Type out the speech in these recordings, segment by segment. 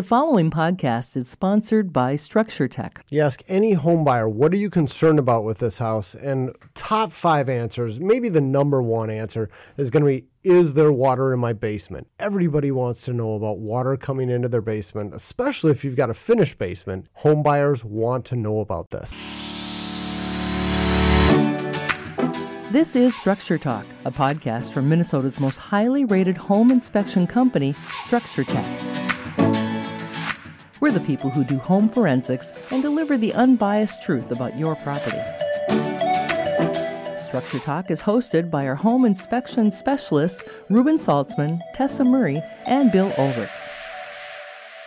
The following podcast is sponsored by Structure Tech. You ask any home buyer, what are you concerned about with this house? And top five answers, maybe the number one answer is going to be, is there water in my basement? Everybody wants to know about water coming into their basement, especially if you've got a finished basement. Home buyers want to know about this. This is Structure Talk, a podcast from Minnesota's most highly rated home inspection company, Structure Tech. We're the people who do home forensics and deliver the unbiased truth about your property. Structure Talk is hosted by our home inspection specialists, Reuben Saltzman, Tessa Murray, and Bill Ulrich.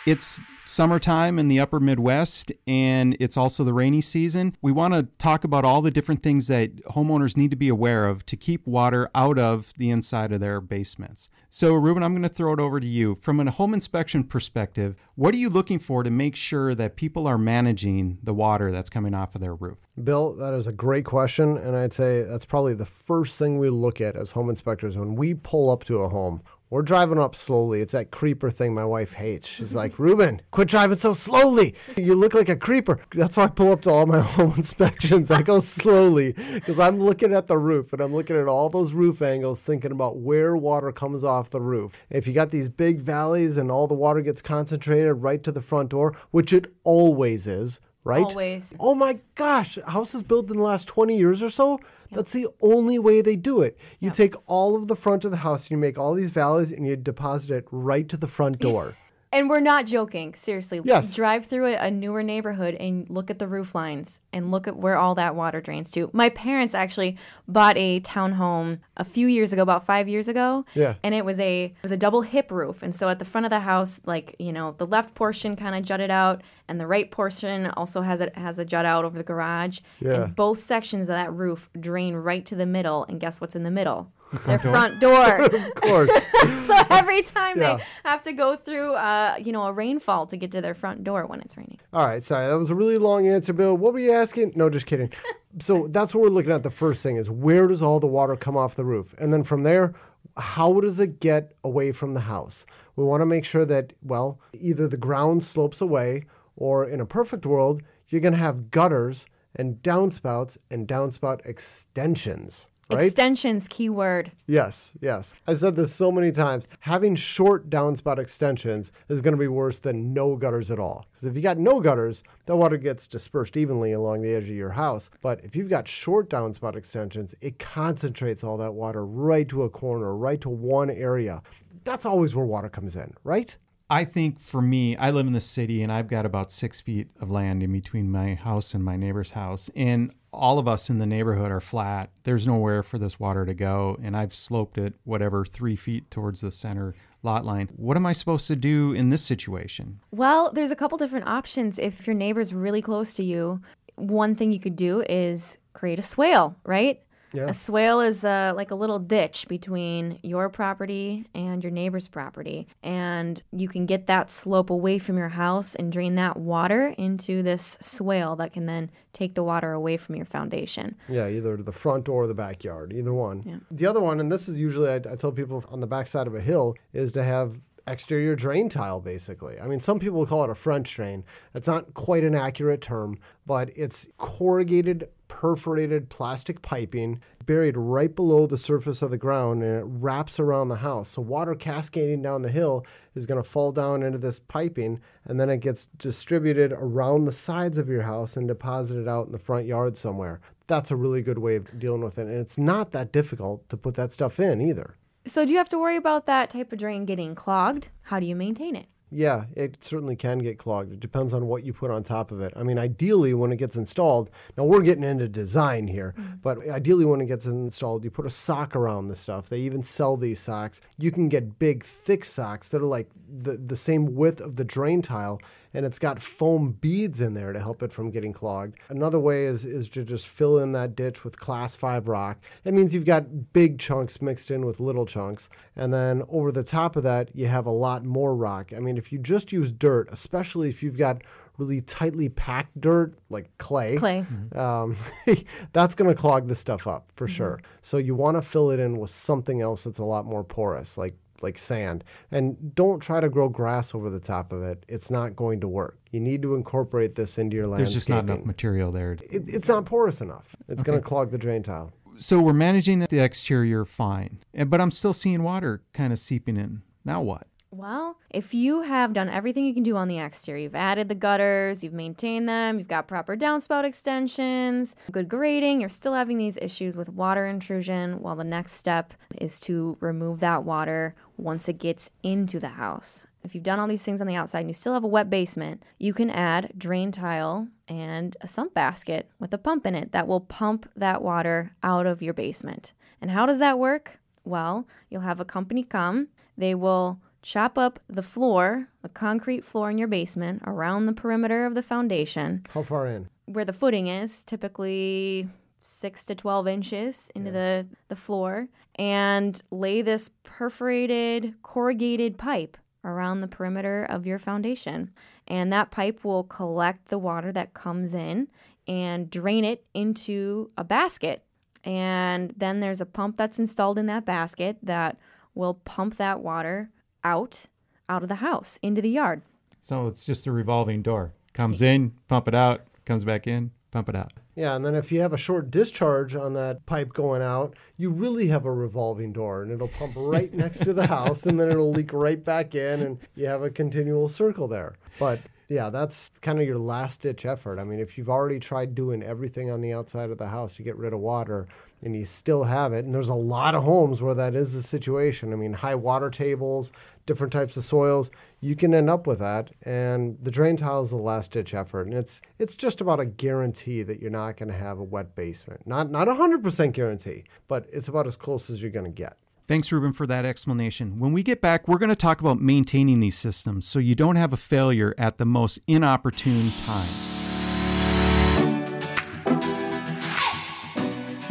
It's summertime in the upper Midwest and it's also the rainy season. We want to talk about all the different things that homeowners need to be aware of to keep water out of the inside of their basements. So, Reuben, I'm going to throw it over to you. From a home inspection perspective, what are you looking for to make sure that people are managing the water that's coming off of their roof? Bill, that is a great question. And I'd say that's probably the first thing we look at as home inspectors when we pull up to a home. We're driving up slowly. It's that creeper thing my wife hates. She's like, Reuben, quit driving so slowly. You look like a creeper. That's why I pull up to all my home inspections. I go slowly because I'm looking at the roof and I'm looking at all those roof angles, thinking about where water comes off the roof. If you got these big valleys and all the water gets concentrated right to the front door, which it always is, right? Always. Oh my gosh, houses built in the last 20 years or so, that's the only way they do it. You Yep. take all of the front of the house and you make all these valleys and you deposit it right to the front door. And we're not joking, seriously. Yes. Drive through a, a newer neighborhood and look at the roof lines and look at where all that water drains to. My parents actually bought a townhome a few years ago, about five years ago. Yeah. And it was a it was a double hip roof. And so at the front of the house, like, you know, the left portion kind of jutted out and the right portion also has a has a jut out over the garage. Yeah. And both sections of that roof drain right to the middle. And guess what's in the middle? Their front door. of course. so every time Yeah. they have to go through, uh, you know, a rainfall to get to their front door when it's raining. all right, sorry. That was a really long answer, Bill. What were you asking? No, just kidding. so that's what we're looking at. The first thing is where does all the water come off the roof? And then from there, how does it get away from the house? We want to make sure that, well, either the ground slopes away or in a perfect world, you're going to have gutters and downspouts and downspout extensions, right? Extensions, keyword. Yes, yes. I said this so many times. Having short downspout extensions is going to be worse than no gutters at all. Because if you got no gutters, the water gets dispersed evenly along the edge of your house. But if you've got short downspout extensions, it concentrates all that water right to a corner, right to one area. That's always where water comes in, right? I think for me, I live in the city and I've got about six feet of land in between my house and my neighbor's house. And all of us in the neighborhood are flat. There's nowhere for this water to go. And I've sloped it, whatever, three feet towards the center lot line. What am I supposed to do in this situation? Well, there's a couple different options. If your neighbor's really close to you, one thing you could do is create a swale, right? Yeah. A swale is uh, like a little ditch between your property and your neighbor's property. And you can get that slope away from your house and drain that water into this swale that can then take the water away from your foundation. Yeah, either to the front or the backyard, either one. Yeah. The other one, and this is usually I, I tell people on the backside of a hill, is to have exterior drain tile basically. I mean, some people call it a French drain. It's not quite an accurate term, but it's corrugated, perforated plastic piping buried right below the surface of the ground and it wraps around the house. So water cascading down the hill is going to fall down into this piping and then it gets distributed around the sides of your house and deposited out in the front yard somewhere. That's a really good way of dealing with it. And it's not that difficult to put that stuff in either. So, do you have to worry about that type of drain getting clogged? How do you maintain it? Yeah, it certainly can get clogged. It depends on what you put on top of it. I mean, ideally, when it gets installed, now we're getting into design here, mm. but ideally, when it gets installed, you put a sock around the stuff. They even sell these socks. You can get big, thick socks that are like the, the same width of the drain tile, and it's got foam beads in there to help it from getting clogged. Another way is, is to just fill in that ditch with class five rock. It means you've got big chunks mixed in with little chunks. And then over the top of that, you have a lot more rock. I mean, if you just use dirt, especially if you've got really tightly packed dirt like clay, Clay. um, that's going to clog the stuff up for sure. So you want to fill it in with something else that's a lot more porous, like like sand. And don't try to grow grass over the top of it. It's not going to work. You need to incorporate this into your landscape. There's just not enough material there. It, it's not porous enough. It's going to clog the drain tile. So we're managing the exterior fine, eh, but I'm still seeing water kind of seeping in. Now what? Well, if you have done everything you can do on the exterior, you've added the gutters, you've maintained them, you've got proper downspout extensions, good grading, you're still having these issues with water intrusion, well, the next step is to remove that water once it gets into the house. If you've done all these things on the outside and you still have a wet basement, you can add drain tile and a sump basket with a pump in it that will pump that water out of your basement. And how does that work? Well, you'll have a company come, they will chop up the floor, the concrete floor in your basement around the perimeter of the foundation. How far in? Where the footing is, typically six to 12 inches into the, the floor, and lay this perforated, corrugated pipe around the perimeter of your foundation. And that pipe will collect the water that comes in and drain it into a basket. And then there's a pump that's installed in that basket that will pump that water out out of the house into the yard. So it's just a revolving door. Comes in, pump it out, comes back in, pump it out. Yeah, and then if you have a short discharge on that pipe going out, you really have a revolving door and it'll pump right next to the house and then it'll leak right back in and you have a continual circle there. But yeah, that's kind of your last ditch effort. I mean, if you've already tried doing everything on the outside of the house to get rid of water and you still have it, and there's a lot of homes where that is the situation. I mean, high water tables, different types of soils, you can end up with that. And the drain tile is the last ditch effort, and it's it's just about a guarantee that you're not going to have a wet basement. Not not a hundred percent guarantee, but it's about as close as you're going to get. Thanks, Reuben, for that explanation. When we get back, we're going to talk about maintaining these systems so you don't have a failure at the most inopportune time.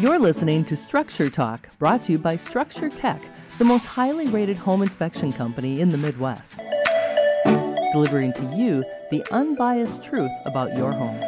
You're listening to Structure Talk, brought to you by Structure Tech, the most highly rated home inspection company in the Midwest. Delivering to you the unbiased truth about your home.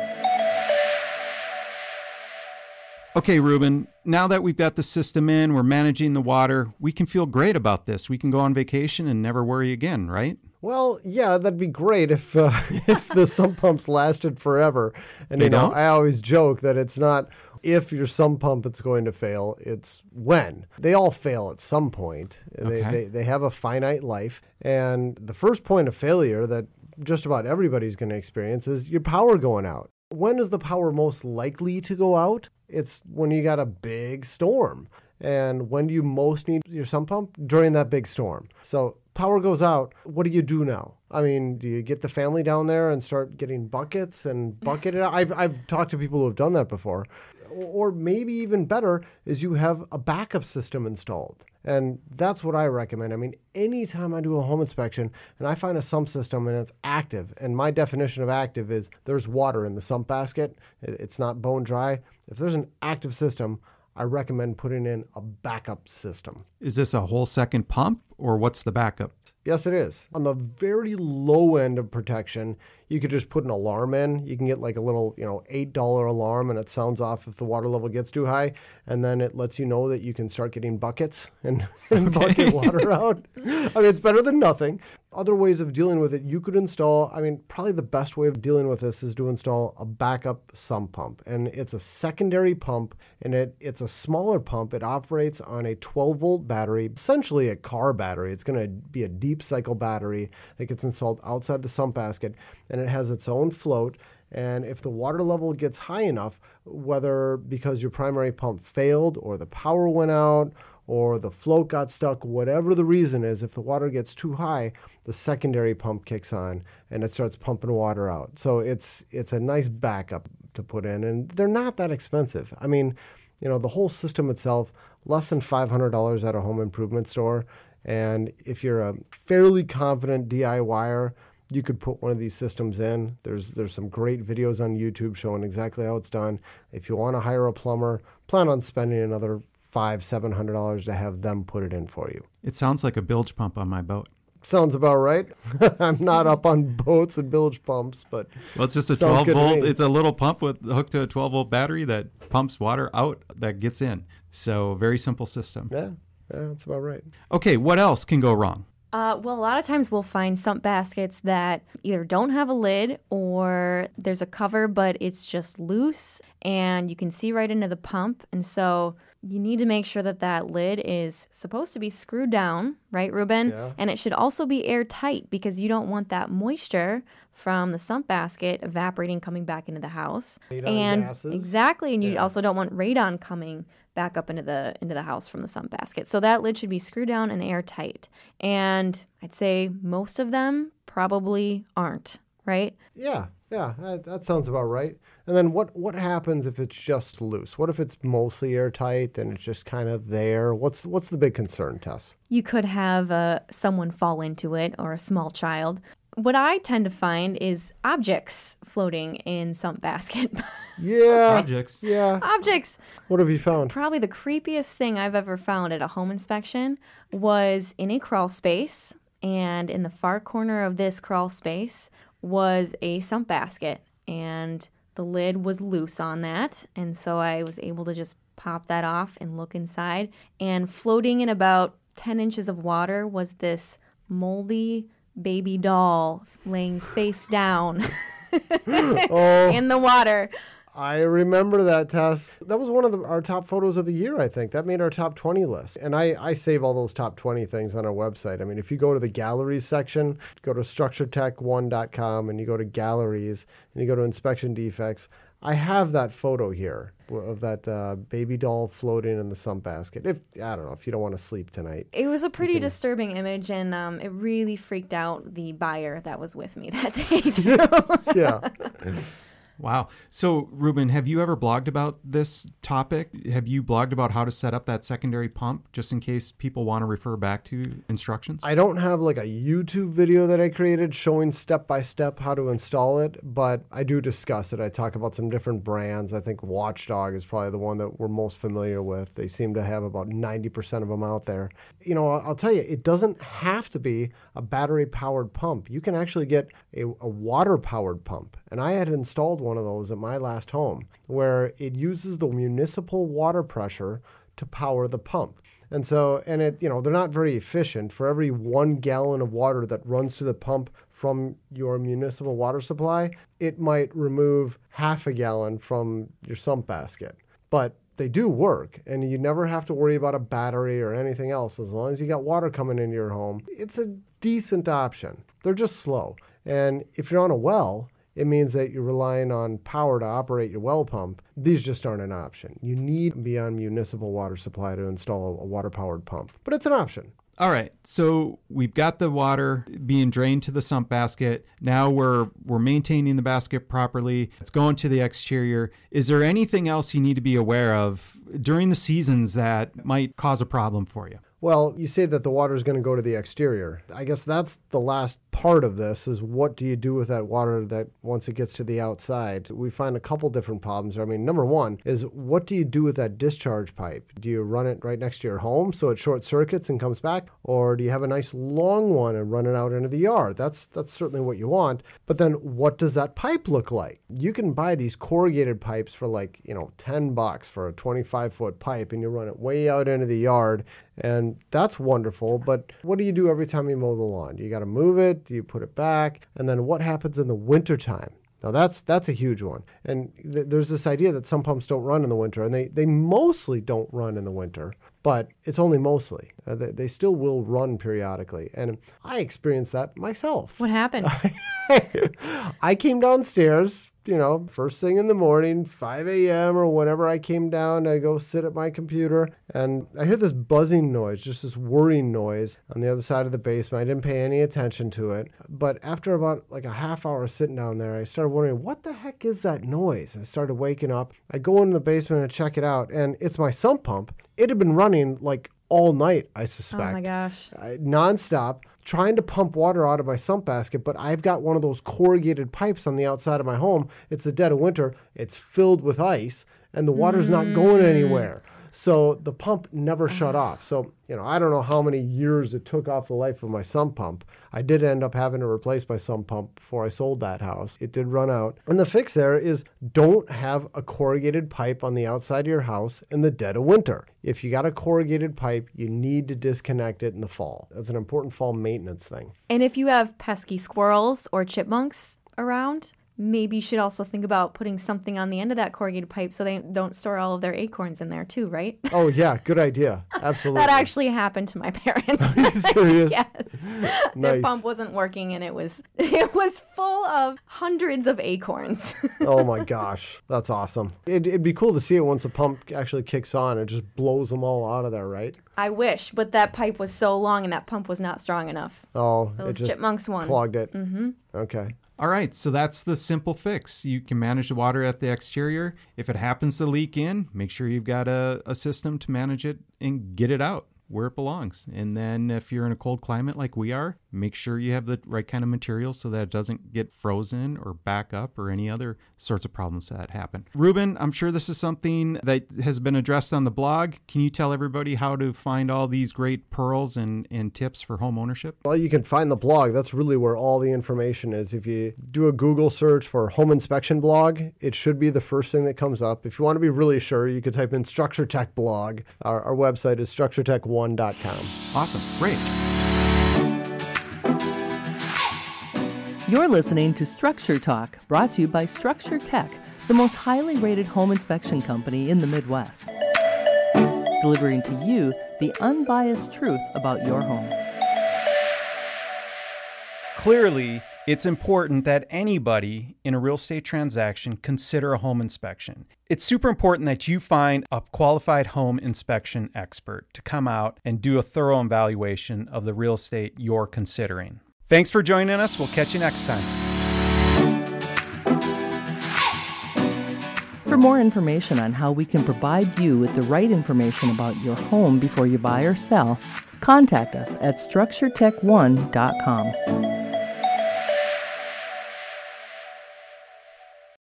Okay, Reuben, now that we've got the system in, we're managing the water, we can feel great about this. We can go on vacation and never worry again, right? Well, yeah, that'd be great if uh, if the sump pumps lasted forever. And They you know, don't? I always joke that it's not if your sump pump it's going to fail, it's when. They all fail at some point. They, they they have a finite life, and the first point of failure that just about everybody's going to experience is your power going out. When is the power most likely to go out? It's when you got a big storm. And when do you most need your sump pump? During that big storm. So power goes out. What do you do now? I mean, do you get the family down there and start getting buckets and bucket it out? I've, I've talked to people who have done that before. Or maybe even better is you have a backup system installed. And that's what I recommend. I mean, anytime I do a home inspection and I find a sump system and it's active, and my definition of active is there's water in the sump basket, it's not bone dry. If there's an active system, I recommend putting in a backup system. Is this a whole second pump or what's the backup? Yes, it is. On the very low end of protection, you could just put an alarm in. You can get like a little, you know, $8 alarm and it sounds off if the water level gets too high. And then it lets you know that you can start getting buckets and, and bucket water out. I mean, it's better than nothing. Other ways of dealing with it, you could install, I mean, probably the best way of dealing with this is to install a backup sump pump. And it's a secondary pump and it, it's a smaller pump. It operates on a 12 volt battery, essentially a car battery. It's going to be a deep cycle battery that gets installed outside the sump basket and it has its own float. And if the water level gets high enough, whether because your primary pump failed or the power went out or the float got stuck, whatever the reason is, if the water gets too high, the secondary pump kicks on and it starts pumping water out. So it's it's a nice backup to put in, and they're not that expensive. I mean, you know, the whole system itself less than five hundred dollars at a home improvement store, and if you're a fairly confident DIYer. You could put one of these systems in. There's there's some great videos on YouTube showing exactly how it's done. If you want to hire a plumber, plan on spending another five, seven hundred dollars to have them put it in for you. It sounds like a bilge pump on my boat. Sounds about right. I'm not up on boats and bilge pumps, but Well, it's just a 12 volt. It's a little pump with hooked to a 12 volt battery that pumps water out that gets in. So very simple system. yeah. Yeah, that's about right. Okay, what else can go wrong? Uh, well, a lot of times we'll find sump baskets that either don't have a lid or there's a cover, but it's just loose and you can see right into the pump. And so you need to make sure that that lid is supposed to be screwed down, right, Reuben? Yeah. And it should also be airtight because you don't want that moisture from the sump basket evaporating coming back into the house. Radon and gases. exactly, and you Yeah. also don't want radon coming back up into the into the house from the sump basket. So that lid should be screwed down and airtight. And I'd say most of them probably aren't, right? Yeah, yeah, that, that sounds about right. And then what what happens if it's just loose? What if it's mostly airtight and it's just kind of there? What's what's the big concern, Tess? You could have uh, someone fall into it or a small child. What I tend to find is objects floating in sump basket. Yeah, Objects. yeah. objects. What have you found? Probably the creepiest thing I've ever found at a home inspection was in a crawl space, and in the far corner of this crawl space was a sump basket, and the lid was loose on that, and so I was able to just pop that off and look inside, and floating in about 10 inches of water was this moldy baby doll laying face down Oh, in the water. I remember that Tess. That was one of the, our top photos of the year, I think. That made our top 20 list. And I, I save all those top 20 things on our website. I mean, if you go to the galleries section, go to structuretech1.com and you go to galleries and you go to inspection defects, I have that photo here of that uh, baby doll floating in the sump basket. If I don't know if you don't want to sleep tonight. It was a pretty disturbing image, and um, it really freaked out the buyer that was with me that day. Too. Yeah. Wow. So, Reuben, have you ever blogged about this topic? Have you blogged about how to set up that secondary pump just in case people want to refer back to instructions? I don't have like a YouTube video that I created showing step by step how to install it, but I do discuss it. I talk about some different brands. I think Watchdog is probably the one that we're most familiar with. They seem to have about 90% of them out there. You know, I'll tell you, it doesn't have to be a battery powered pump. You can actually get a, a water powered pump. And I had installed one of those at my last home where it uses the municipal water pressure to power the pump. And so, and it, you know, they're not very efficient. For every one gallon of water that runs through the pump from your municipal water supply, it might remove half a gallon from your sump basket. But they do work, and you never have to worry about a battery or anything else. As long as you got water coming into your home, it's a decent option. They're just slow. And if you're on a well, it means that you're relying on power to operate your well pump. These just aren't an option. You need beyond municipal water supply to install a water powered pump, but it's an option. All right. So we've got the water being drained to the sump basket. Now we're we're maintaining the basket properly. It's going to the exterior. Is there anything else you need to be aware of during the seasons that might cause a problem for you? Well, you say that the water is going to go to the exterior. I guess that's the last part of this is what do you do with that water that once it gets to the outside? We find a couple different problems. I mean, number one is what do you do with that discharge pipe? Do you run it right next to your home so it short circuits and comes back? Or do you have a nice long one and run it out into the yard? That's that's certainly what you want. But then what does that pipe look like? You can buy these corrugated pipes for like, you know, 10 bucks for a 25 foot pipe and you run it way out into the yard and that's wonderful. But what do you do every time you mow the lawn? Do you got to move it? Do you put it back? And then what happens in the wintertime? Now that's that's a huge one. And th- there's this idea that some pumps don't run in the winter, and they, they mostly don't run in the winter, but it's only mostly. Uh, they, they still will run periodically. And I experienced that myself. What happened? I came downstairs, you know, first thing in the morning, 5 a.m. or whenever I came down, I go sit at my computer and I hear this buzzing noise, just this whirring noise on the other side of the basement. I didn't pay any attention to it. But after about like a half hour sitting down there, I started wondering, what the heck is that noise? I started waking up. I go into the basement and check it out, and it's my sump pump. It had been running like all night, I suspect. oh my gosh. Nonstop trying to pump water out of my sump basket, but I've got one of those corrugated pipes on the outside of my home. It's the dead of winter. It's filled with ice, and the water's not going mm. anywhere. So the pump never shut off. So, you know, I don't know how many years it took off the life of my sump pump. I did end up having to replace my sump pump before I sold that house. It did run out. And the fix there is don't have a corrugated pipe on the outside of your house in the dead of winter. If you got a corrugated pipe, you need to disconnect it in the fall. That's an important fall maintenance thing. And if you have pesky squirrels or chipmunks around, maybe you should also think about putting something on the end of that corrugated pipe so they don't store all of their acorns in there too, right? Oh yeah, good idea. Absolutely. that actually happened to my parents. Are you serious? yes. Their Nice. pump wasn't working and it was it was full of hundreds of acorns. oh my gosh, that's awesome. It'd, it'd be cool to see it once the pump actually kicks on. It just blows them all out of there, right? I wish, but that pipe was so long and that pump was not strong enough. Oh, Those chipmunks won. clogged it. Mm-hmm. Okay. All right, so that's the simple fix. You can manage the water at the exterior. If it happens to leak in, make sure you've got a, a system to manage it and get it out where it belongs. And then if you're in a cold climate like we are, make sure you have the right kind of material so that it doesn't get frozen or back up or any other sorts of problems that happen. Reuben, I'm sure this is something that has been addressed on the blog. Can you tell everybody how to find all these great pearls and, and tips for home ownership? Well, you can find the blog. That's really where all the information is. If you do a Google search for home inspection blog, it should be the first thing that comes up. If you want to be really sure, you could type in Structure Tech blog. Our, our website is structuretech1.com. Awesome, great. You're listening to Structure Talk, brought to you by Structure Tech, the most highly rated home inspection company in the Midwest. Delivering to you the unbiased truth about your home. Clearly, it's important that anybody in a real estate transaction consider a home inspection. It's super important that you find a qualified home inspection expert to come out and do a thorough evaluation of the real estate you're considering. Thanks for joining us. We'll catch you next time. For more information on how we can provide you with the right information about your home before you buy or sell, contact us at structuretech1.com.